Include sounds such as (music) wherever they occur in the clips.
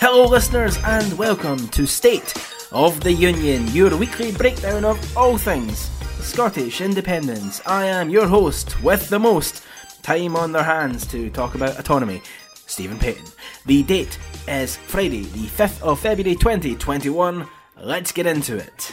Hello, listeners, and welcome to State of the Union, your weekly breakdown of all things Scottish independence. I am your host with the most time on their hands to talk about autonomy, Stephen Paton. The date is Friday, the 5th of February 2021. Let's get into it.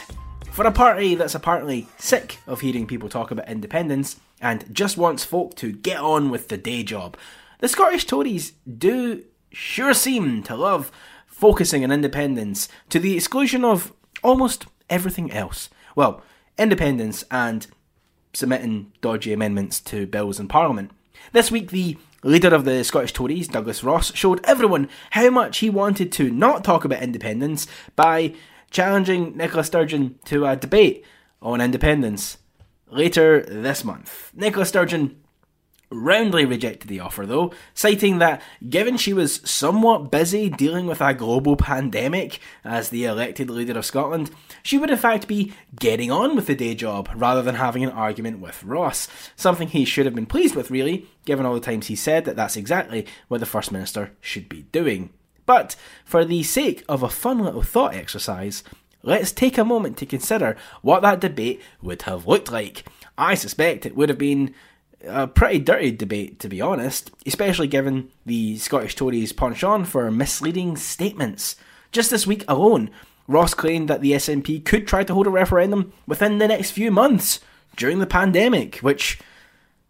For a party that's apparently sick of hearing people talk about independence and just wants folk to get on with the day job, the Scottish Tories do sure seem to love focusing on independence to the exclusion of almost everything else. Well, independence and submitting dodgy amendments to bills in Parliament. This week, the leader of the Scottish Tories, Douglas Ross, showed everyone how much he wanted to not talk about independence by challenging Nicola Sturgeon to a debate on independence later this month. Nicola Sturgeon roundly rejected the offer though, citing that given she was somewhat busy dealing with a global pandemic as the elected leader of Scotland, she would in fact be getting on with the day job rather than having an argument with Ross. Something he should have been pleased with, really, given all the times he said that that's exactly what the First Minister should be doing. But for the sake of a fun little thought exercise, let's take a moment to consider what that debate would have looked like. I suspect it would have been a pretty dirty debate, to be honest, especially given the Scottish Tories' penchant for misleading statements. Just this week alone, Ross claimed that the SNP could try to hold a referendum within the next few months during the pandemic, which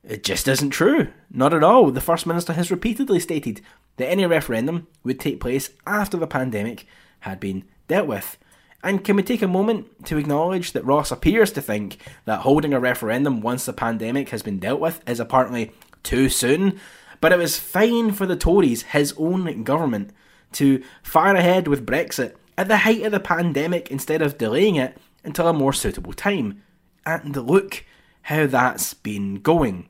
it just isn't true. Not at all. The First Minister has repeatedly stated that any referendum would take place after the pandemic had been dealt with. And can we take a moment to acknowledge that Ross appears to think that holding a referendum once the pandemic has been dealt with is apparently too soon? But it was fine for the Tories, his own government, to fire ahead with Brexit at the height of the pandemic instead of delaying it until a more suitable time. And look how that's been going.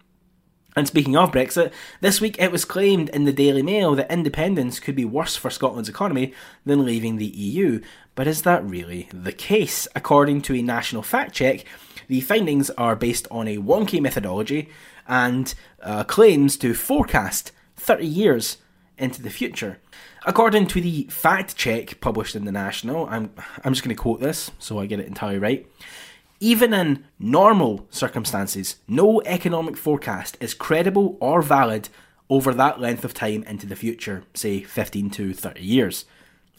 And speaking of Brexit, this week it was claimed in the Daily Mail that independence could be worse for Scotland's economy than leaving the EU. But is that really the case? According to a national fact check, the findings are based on a wonky methodology and uh, claims to forecast 30 years into the future. According to the fact check published in the National, I'm, I'm just going to quote this so I get it entirely right. Even in normal circumstances, no economic forecast is credible or valid over that length of time into the future, say 15 to 30 years.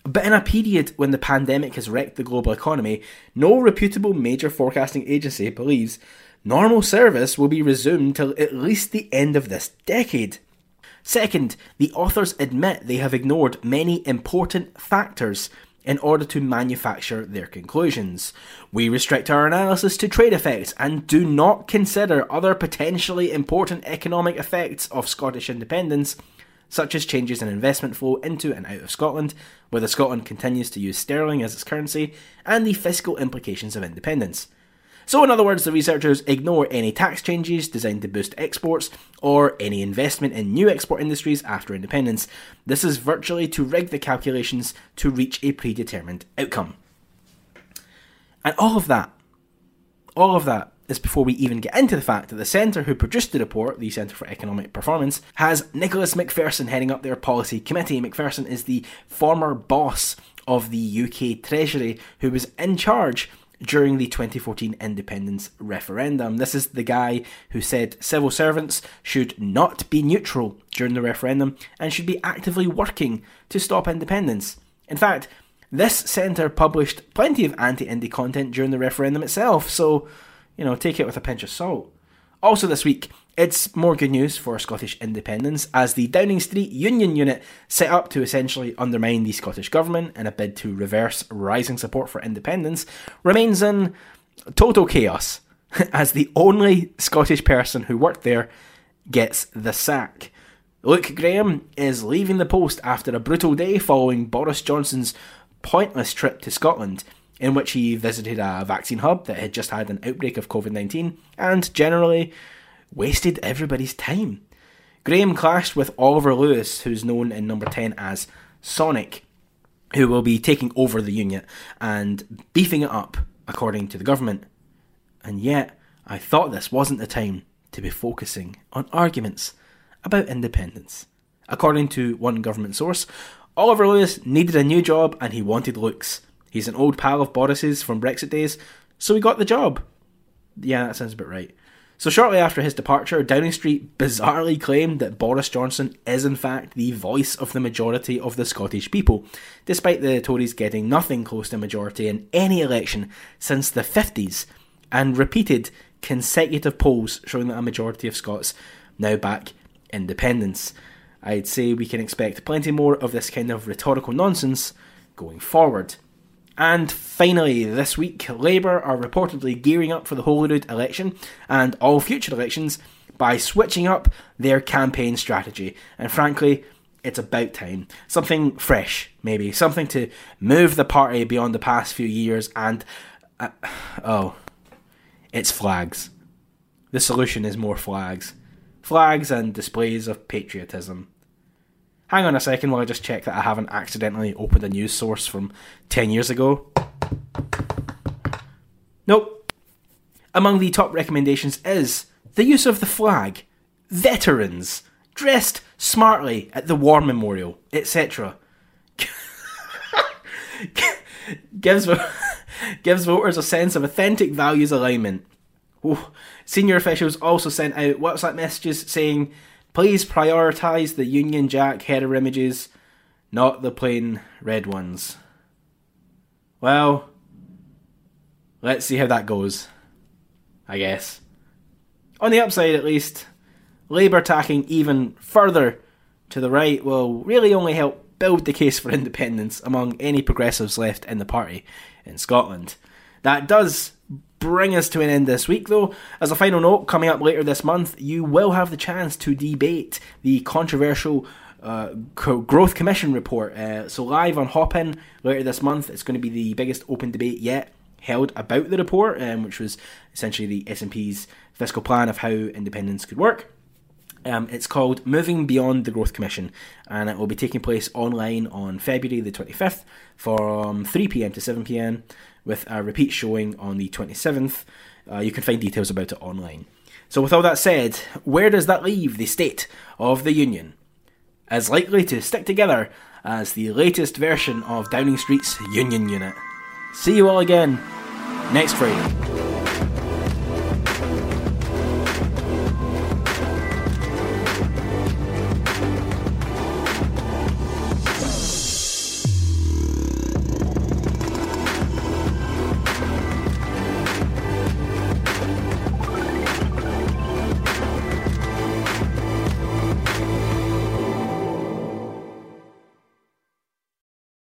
But in a period when the pandemic has wrecked the global economy, no reputable major forecasting agency believes normal service will be resumed till at least the end of this decade. Second, the authors admit they have ignored many important factors in order to manufacture their conclusions. We restrict our analysis to trade effects and do not consider other potentially important economic effects of Scottish independence, such as changes in investment flow into and out of Scotland, whether Scotland continues to use sterling as its currency, and the fiscal implications of independence. So, in other words, the researchers ignore any tax changes designed to boost exports or any investment in new export industries after independence. This is virtually to rig the calculations to reach a predetermined outcome. And all of that, all of that is before we even get into the fact that the centre who produced the report, the Centre for Economic Performance, has Nicholas Macpherson heading up their policy committee. Macpherson is the former boss of the UK Treasury who was in charge during the 2014 independence referendum. This is the guy who said civil servants should not be neutral during the referendum and should be actively working to stop independence. In fact, this centre published plenty of anti Indy content during the referendum itself, so, you know, take it with a pinch of salt. Also, this week, it's more good news for Scottish independence as the Downing Street Union Unit set up to essentially undermine the Scottish Government in a bid to reverse rising support for independence remains in total chaos (laughs) as the only Scottish person who worked there gets the sack. Luke Graham is leaving the post after a brutal day following Boris Johnson's pointless trip to Scotland in which he visited a vaccine hub that had just had an outbreak of COVID 19 and generally wasted everybody's time. Graham clashed with Oliver Lewis, who's known in number 10 as Sonic, who will be taking over the unit and beefing it up, according to the government. And yet, I thought this wasn't the time to be focusing on arguments about independence. According to one government source, Oliver Lewis needed a new job and he wanted looks. He's an old pal of Boris's from Brexit days, so he got the job. Yeah, that sounds about right. So, shortly after his departure, Downing Street bizarrely claimed that Boris Johnson is, in fact, the voice of the majority of the Scottish people, despite the Tories getting nothing close to majority in any election since the 50s, and repeated consecutive polls showing that a majority of Scots now back independence. I'd say we can expect plenty more of this kind of rhetorical nonsense going forward. And finally, this week, Labour are reportedly gearing up for the Holyrood election and all future elections by switching up their campaign strategy. And frankly, it's about time. Something fresh, maybe. Something to move the party beyond the past few years and. Uh, oh. It's flags. The solution is more flags. Flags and displays of patriotism. Hang on a second while I just check that I haven't accidentally opened a news source from 10 years ago. Nope. Among the top recommendations is the use of the flag, veterans, dressed smartly at the War Memorial, etc. (laughs) gives, (laughs) gives voters a sense of authentic values alignment. Senior officials also sent out WhatsApp messages saying Please prioritise the Union Jack header images, not the plain red ones. Well, let's see how that goes. I guess. On the upside, at least, Labour tacking even further to the right will really only help build the case for independence among any progressives left in the party in Scotland. That does bring us to an end this week, though. As a final note, coming up later this month, you will have the chance to debate the controversial uh, Growth Commission report. Uh, so, live on Hopin later this month, it's going to be the biggest open debate yet held about the report, um, which was essentially the SNP's fiscal plan of how independence could work. Um, it's called Moving Beyond the Growth Commission, and it will be taking place online on February the 25th from 3pm to 7pm with a repeat showing on the 27th. Uh, you can find details about it online. So, with all that said, where does that leave the state of the Union? As likely to stick together as the latest version of Downing Street's Union Unit. See you all again next Friday.